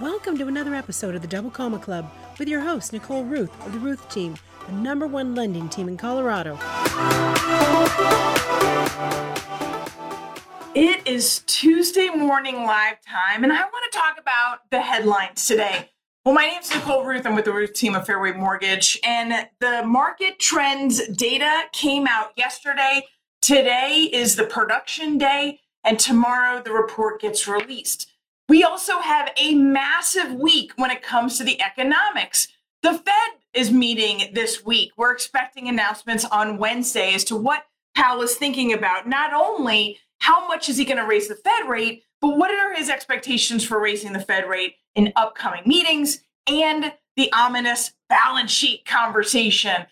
Welcome to another episode of the Double Comma Club with your host, Nicole Ruth of the Ruth Team, the number one lending team in Colorado. It is Tuesday morning live time, and I want to talk about the headlines today. Well, my name is Nicole Ruth. I'm with the Ruth team of Fairway Mortgage, and the market trends data came out yesterday. Today is the production day, and tomorrow the report gets released. We also have a massive week when it comes to the economics. The Fed is meeting this week. We're expecting announcements on Wednesday as to what Powell is thinking about. Not only how much is he going to raise the Fed rate, but what are his expectations for raising the Fed rate in upcoming meetings and the ominous balance sheet conversation.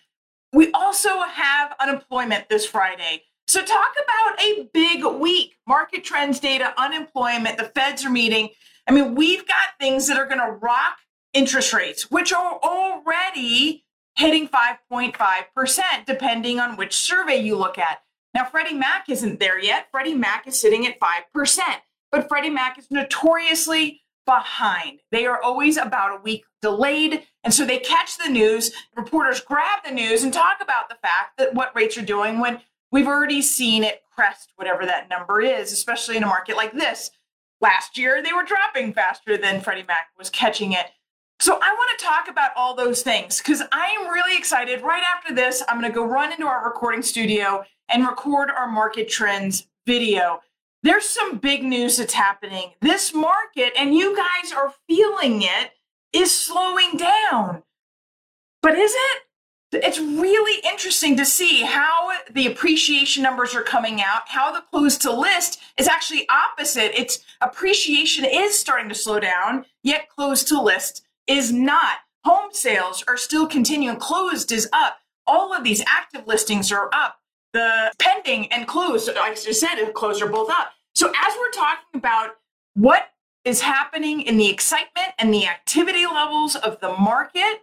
We also have unemployment this Friday. So, talk about a big week. Market trends data, unemployment, the feds are meeting. I mean, we've got things that are going to rock interest rates, which are already hitting 5.5%, depending on which survey you look at. Now, Freddie Mac isn't there yet. Freddie Mac is sitting at 5%, but Freddie Mac is notoriously behind. They are always about a week delayed. And so they catch the news, reporters grab the news and talk about the fact that what rates are doing when We've already seen it crest whatever that number is, especially in a market like this. Last year, they were dropping faster than Freddie Mac was catching it. So I want to talk about all those things because I am really excited. Right after this, I'm going to go run into our recording studio and record our market trends video. There's some big news that's happening. This market, and you guys are feeling it, is slowing down. But is it? It's really interesting to see how the appreciation numbers are coming out, how the close to list is actually opposite. Its appreciation is starting to slow down, yet close to list is not. Home sales are still continuing, closed is up. All of these active listings are up. The pending and closed, like I said, closed are both up. So as we're talking about what is happening in the excitement and the activity levels of the market,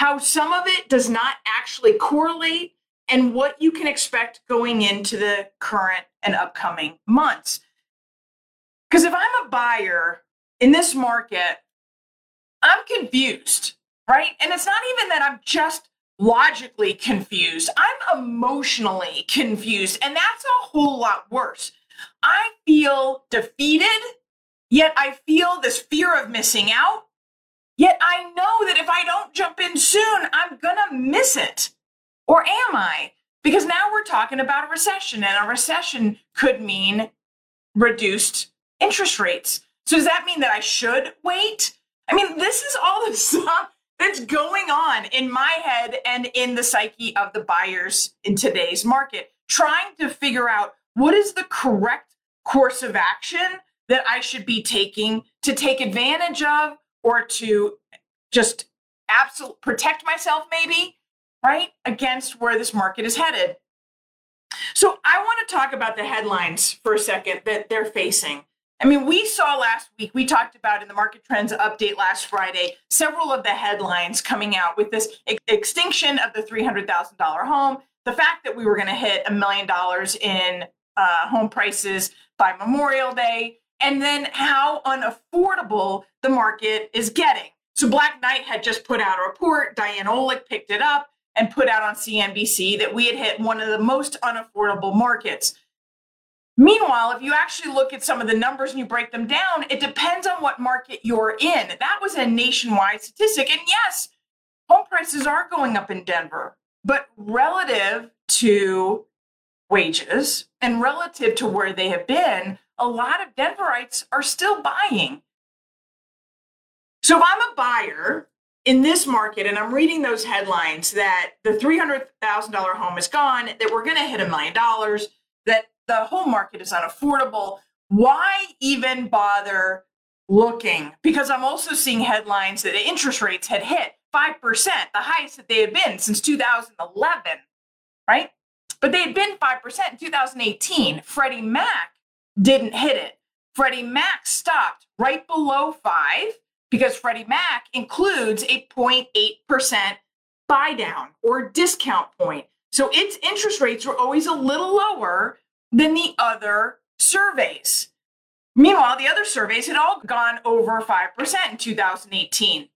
how some of it does not actually correlate, and what you can expect going into the current and upcoming months. Because if I'm a buyer in this market, I'm confused, right? And it's not even that I'm just logically confused, I'm emotionally confused. And that's a whole lot worse. I feel defeated, yet I feel this fear of missing out. Yet I know that if I don't jump in soon, I'm going to miss it. Or am I? Because now we're talking about a recession, and a recession could mean reduced interest rates. So does that mean that I should wait? I mean, this is all the stuff that's going on in my head and in the psyche of the buyers in today's market, trying to figure out what is the correct course of action that I should be taking to take advantage of or to just absolutely protect myself, maybe, right, against where this market is headed. So I want to talk about the headlines for a second that they're facing. I mean, we saw last week, we talked about in the market trends update last Friday, several of the headlines coming out with this ex- extinction of the $300,000 home, the fact that we were going to hit a million dollars in uh, home prices by Memorial Day, and then how unaffordable the market is getting. So Black Knight had just put out a report, Diane Olick picked it up and put out on CNBC that we had hit one of the most unaffordable markets. Meanwhile, if you actually look at some of the numbers and you break them down, it depends on what market you're in. That was a nationwide statistic. And yes, home prices are going up in Denver, but relative to wages and relative to where they have been, a lot of Denverites are still buying. So if I'm a buyer in this market and I'm reading those headlines that the $300,000 home is gone, that we're going to hit a million dollars, that the home market is unaffordable, why even bother looking? Because I'm also seeing headlines that interest rates had hit 5%, the highest that they had been since 2011, right? But they had been 5% in 2018. Freddie Mac didn't hit it. Freddie Mac stopped right below five because Freddie Mac includes a 0.8% buy down or discount point. So its interest rates were always a little lower than the other surveys. Meanwhile, the other surveys had all gone over 5% in 2018.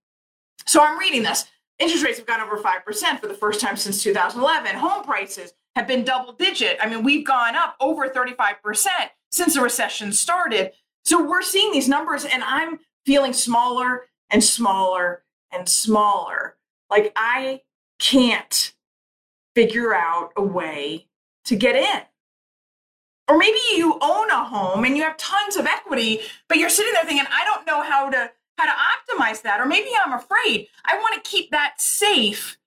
So I'm reading this. Interest rates have gone over 5% for the first time since 2011. Home prices have been double digit. I mean, we've gone up over 35% since the recession started. So we're seeing these numbers, and I'm feeling smaller and smaller and smaller. Like I can't figure out a way to get in. Or maybe you own a home and you have tons of equity, but you're sitting there thinking, I don't know how to how to optimize that. Or maybe I'm afraid. I want to keep that safe.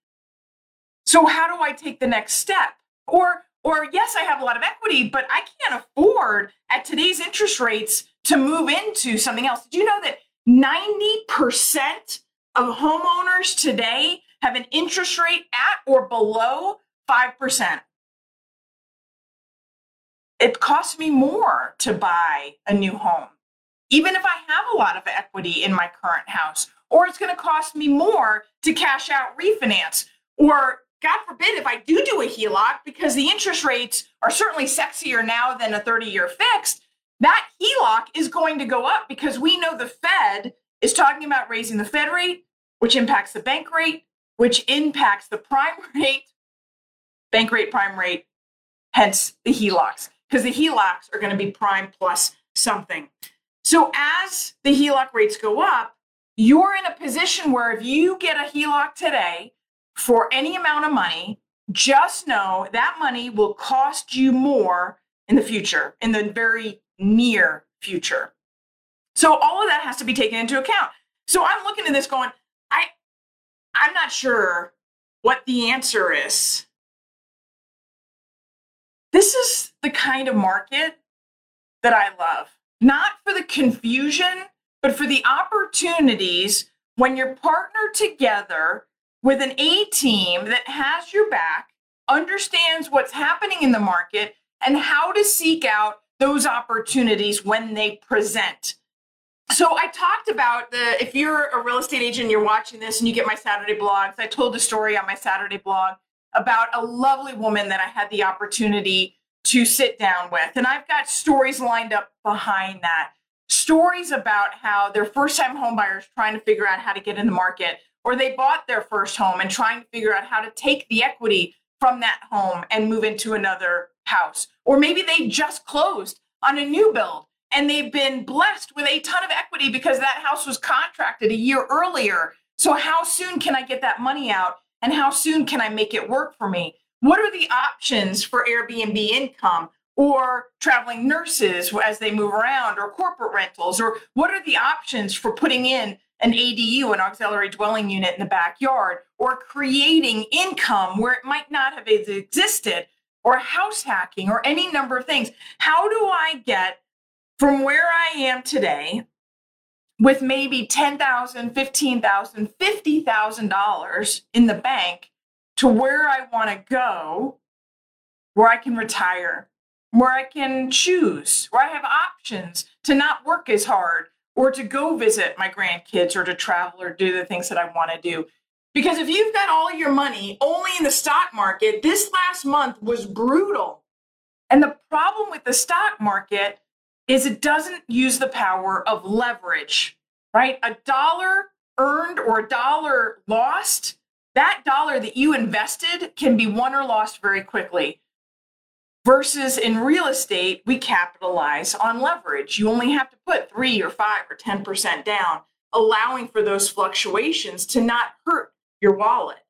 So how do I take the next step? Or or yes, I have a lot of equity, but I can't afford at today's interest rates to move into something else. Did you know that 90% of homeowners today have an interest rate at or below 5%? It costs me more to buy a new home, even if I have a lot of equity in my current house, or it's going to cost me more to cash out refinance, or God forbid if I do do a HELOC because the interest rates are certainly sexier now than a 30 year fixed, that HELOC is going to go up because we know the Fed is talking about raising the Fed rate, which impacts the bank rate, which impacts the prime rate, bank rate, prime rate, hence the HELOCs, because the HELOCs are going to be prime plus something. So as the HELOC rates go up, you're in a position where if you get a HELOC today for any amount of money, just know that money will cost you more in the future, in the very near future. So all of that has to be taken into account. So I'm looking at this going, I I'm not sure what the answer is. This is the kind of market that I love. Not for the confusion, but for the opportunities when you're partnered together with an A team that has your back, understands what's happening in the market, and how to seek out those opportunities when they present. So I talked about the if you're a real estate agent, you're watching this and you get my Saturday blogs. I told a story on my Saturday blog about a lovely woman that I had the opportunity to sit down with. And I've got stories lined up behind that. Stories about how they're first time homebuyers trying to figure out how to get in the market, or they bought their first home and trying to figure out how to take the equity from that home and move into another house. Or maybe they just closed on a new build and they've been blessed with a ton of equity because that house was contracted a year earlier. So, how soon can I get that money out? And how soon can I make it work for me? What are the options for Airbnb income or traveling nurses as they move around or corporate rentals? Or what are the options for putting in an ADU, an auxiliary dwelling unit in the backyard, or creating income where it might not have existed? or house hacking or any number of things. How do I get from where I am today with maybe $10,000, $15,000, $50,000 in the bank to where I want to go, where I can retire, where I can choose, where I have options to not work as hard or to go visit my grandkids or to travel or do the things that I want to do. Because if you've got all your money only in the stock market, this last month was brutal. And the problem with the stock market is it doesn't use the power of leverage, right? A dollar earned or a dollar lost, that dollar that you invested can be won or lost very quickly. Versus in real estate, we capitalize on leverage. You only have to put three or five or 10% down, allowing for those fluctuations to not hurt your wallet.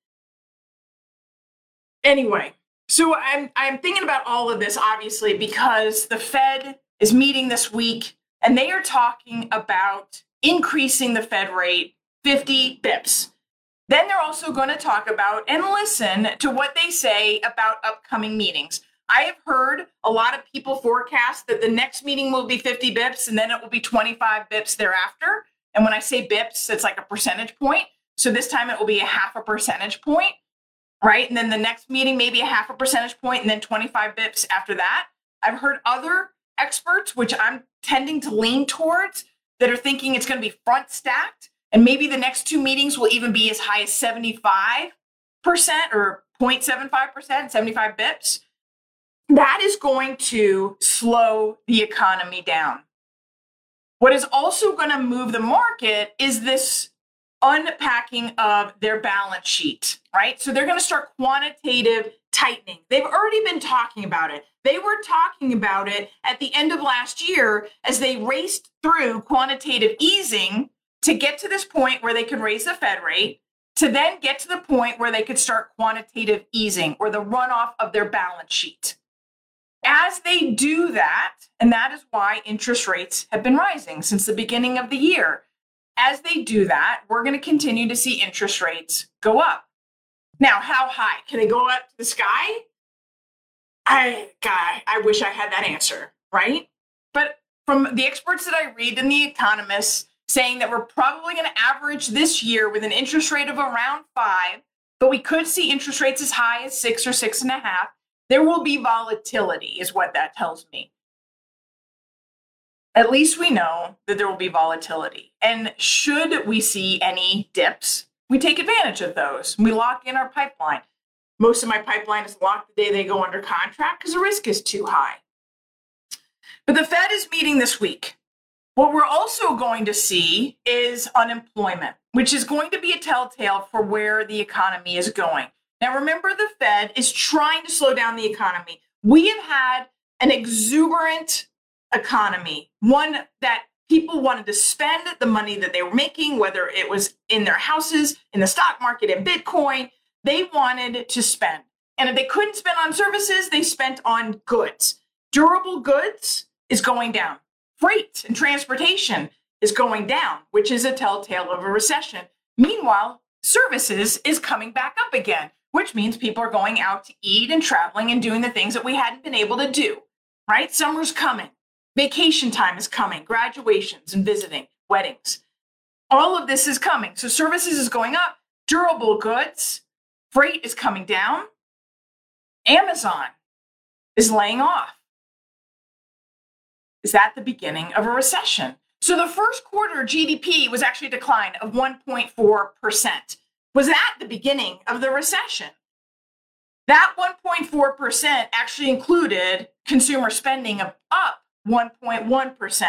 Anyway, so I'm I'm thinking about all of this obviously because the Fed is meeting this week and they are talking about increasing the Fed rate 50 bips. Then they're also going to talk about and listen to what they say about upcoming meetings. I have heard a lot of people forecast that the next meeting will be 50 bips and then it will be 25 bips thereafter. And when I say bips, it's like a percentage point. So this time it will be a half a percentage point, right? And then the next meeting, maybe a half a percentage point, and then 25 bips after that. I've heard other experts, which I'm tending to lean towards, that are thinking it's going to be front stacked. And maybe the next two meetings will even be as high as 75% or 0.75%, 75 bips. That is going to slow the economy down. What is also going to move the market is this unpacking of their balance sheet, right? So they're going to start quantitative tightening. They've already been talking about it. They were talking about it at the end of last year as they raced through quantitative easing to get to this point where they could raise the Fed rate, to then get to the point where they could start quantitative easing or the runoff of their balance sheet. As they do that, and that is why interest rates have been rising since the beginning of the year, as they do that, we're going to continue to see interest rates go up. Now, how high? Can they go up to the sky? I, God, I wish I had that answer, right? But from the experts that I read and the economists saying that we're probably going to average this year with an interest rate of around five, but we could see interest rates as high as six or six and a half. There will be volatility, is what that tells me at least we know that there will be volatility. And should we see any dips, we take advantage of those. We lock in our pipeline. Most of my pipeline is locked the day they go under contract because the risk is too high. But the Fed is meeting this week. What we're also going to see is unemployment, which is going to be a telltale for where the economy is going. Now, remember, the Fed is trying to slow down the economy. We have had an exuberant economy, one that people wanted to spend the money that they were making, whether it was in their houses, in the stock market, in Bitcoin, they wanted to spend. And if they couldn't spend on services, they spent on goods. Durable goods is going down. Freight and transportation is going down, which is a telltale of a recession. Meanwhile, services is coming back up again, which means people are going out to eat and traveling and doing the things that we hadn't been able to do, right? Summer's coming. Vacation time is coming, graduations and visiting, weddings. All of this is coming. So services is going up, durable goods, freight is coming down. Amazon is laying off. Is that the beginning of a recession? So the first quarter GDP was actually a decline of 1.4%. Was that the beginning of the recession? That 1.4% actually included consumer spending of up 1.1%.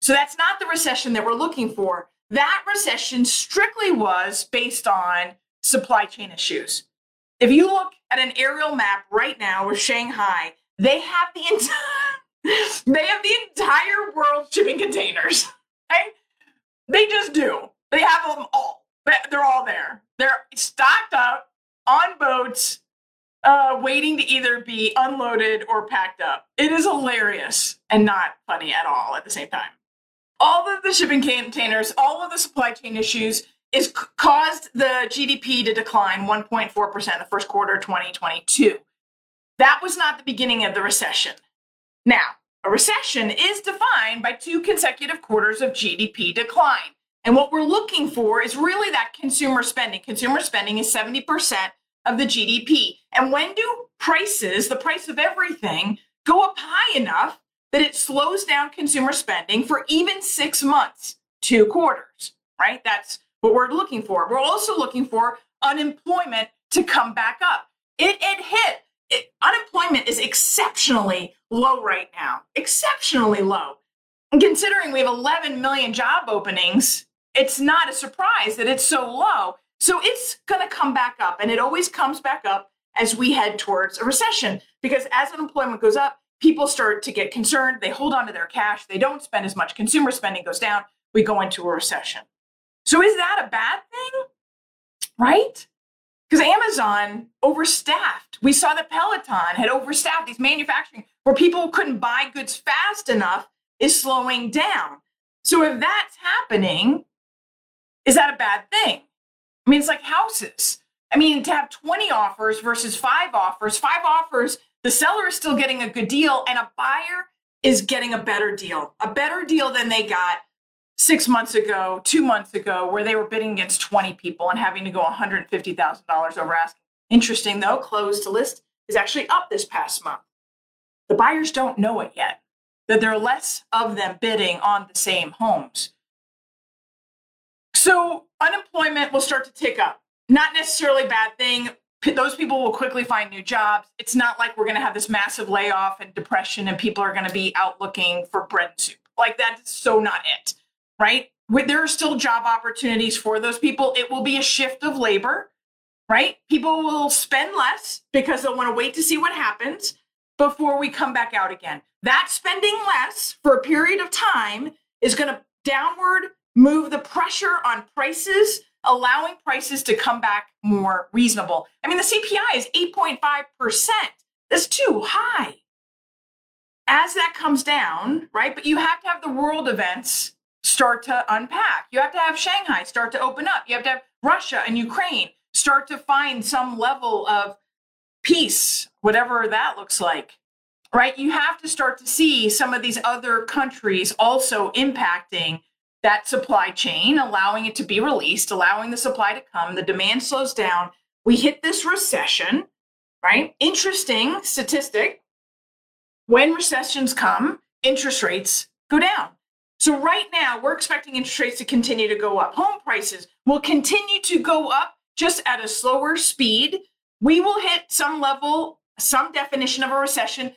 So that's not the recession that we're looking for. That recession strictly was based on supply chain issues. If you look at an aerial map right now of Shanghai, they have the entire they have the entire world shipping containers. Right? They just do. They have them all. They're all there. They're stocked up on boats uh, waiting to either be unloaded or packed up. It is hilarious and not funny at all at the same time. All of the shipping containers, all of the supply chain issues is caused the GDP to decline 1.4% in the first quarter of 2022. That was not the beginning of the recession. Now, a recession is defined by two consecutive quarters of GDP decline. And what we're looking for is really that consumer spending. Consumer spending is 70% of the GDP. And when do prices, the price of everything, go up high enough that it slows down consumer spending for even six months, two quarters, right? That's what we're looking for. We're also looking for unemployment to come back up. It, it hit. It, unemployment is exceptionally low right now, exceptionally low. And considering we have 11 million job openings, it's not a surprise that it's so low. So it's going to come back up, and it always comes back up as we head towards a recession because as unemployment goes up, people start to get concerned. They hold on to their cash, they don't spend as much. Consumer spending goes down. We go into a recession. So is that a bad thing? Right? Because Amazon overstaffed. We saw that Peloton had overstaffed these manufacturing where people couldn't buy goods fast enough is slowing down. So if that's happening, is that a bad thing? I mean, it's like houses. I mean, to have 20 offers versus five offers, five offers, the seller is still getting a good deal, and a buyer is getting a better deal, a better deal than they got six months ago, two months ago, where they were bidding against 20 people and having to go $150,000 over asking. Interesting, though, closed to list is actually up this past month. The buyers don't know it yet, that there are less of them bidding on the same homes. So unemployment will start to tick up. Not necessarily a bad thing. Those people will quickly find new jobs. It's not like we're going to have this massive layoff and depression and people are going to be out looking for bread and soup, Like that's so not it, right? There are still job opportunities for those people. It will be a shift of labor, right? People will spend less because they'll want to wait to see what happens before we come back out again. That spending less for a period of time is going to downward move the pressure on prices, allowing prices to come back more reasonable. I mean, the CPI is 8.5%. That's too high. As that comes down, right? But you have to have the world events start to unpack. You have to have Shanghai start to open up. You have to have Russia and Ukraine start to find some level of peace, whatever that looks like. Right? You have to start to see some of these other countries also impacting that supply chain, allowing it to be released, allowing the supply to come. The demand slows down. We hit this recession, right? Interesting statistic. When recessions come, interest rates go down. So, right now, we're expecting interest rates to continue to go up. Home prices will continue to go up just at a slower speed. We will hit some level, some definition of a recession,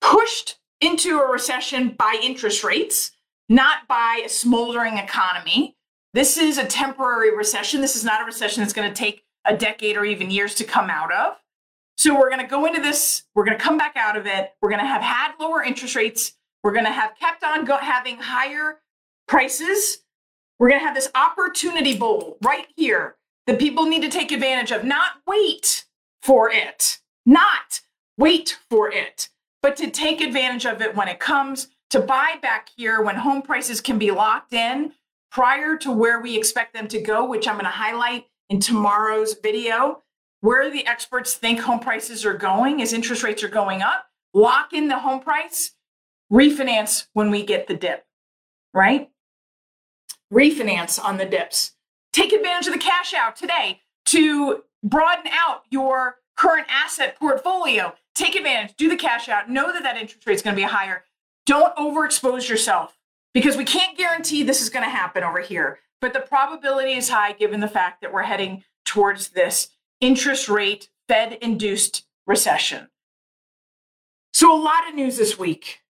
pushed into a recession by interest rates, not by a smoldering economy. This is a temporary recession. This is not a recession that's going to take a decade or even years to come out of. So we're going to go into this, we're going to come back out of it. We're going to have had lower interest rates. We're going to have kept on go- having higher prices. We're going to have this opportunity bowl right here that people need to take advantage of, not wait for it, not wait for it, but to take advantage of it when it comes, to buy back here when home prices can be locked in prior to where we expect them to go, which I'm going to highlight in tomorrow's video. Where the experts think home prices are going as interest rates are going up, lock in the home price, refinance when we get the dip, right? Refinance on the dips. Take advantage of the cash out today to broaden out your current asset portfolio. Take advantage, do the cash out, know that that interest rate is going to be higher. Don't overexpose yourself because we can't guarantee this is going to happen over here. But the probability is high given the fact that we're heading towards this interest rate Fed induced recession. So, a lot of news this week,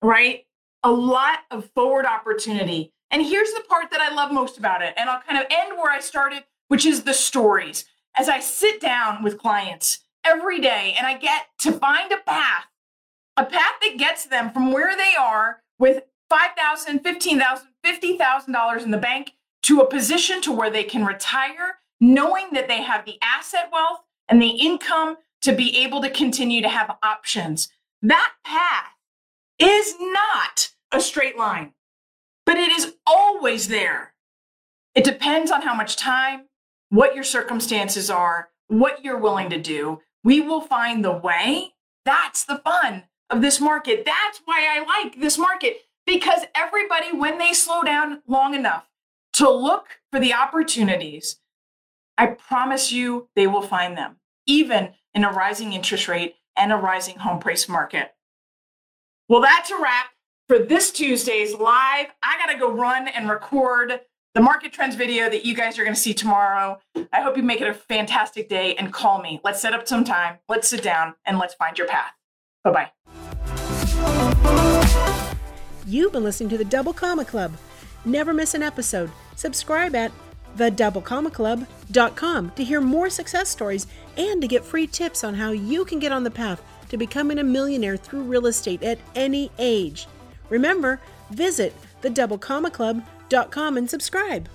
right? A lot of forward opportunity. And here's the part that I love most about it. And I'll kind of end where I started, which is the stories. As I sit down with clients every day and I get to find a path, a path that gets them from where they are with $5,000, $15,000, $50,000 in the bank to a position to where they can retire knowing that they have the asset wealth and the income to be able to continue to have options. That path is not a straight line, but it is always there. It depends on how much time, what your circumstances are, what you're willing to do. We will find the way. That's the fun of this market. That's why I like this market because everybody, when they slow down long enough to look for the opportunities, I promise you they will find them, even in a rising interest rate and a rising home price market. Well, that's a wrap for this Tuesday's live. I got to go run and record the market trends video that you guys are going to see tomorrow. I hope you make it a fantastic day and call me. Let's set up some time. Let's sit down and let's find your path. Bye bye. You've been listening to the Double Comma Club. Never miss an episode. Subscribe at thedoublecommaclub.com to hear more success stories and to get free tips on how you can get on the path to becoming a millionaire through real estate at any age. Remember, visit thedoublecommaclub.com and subscribe.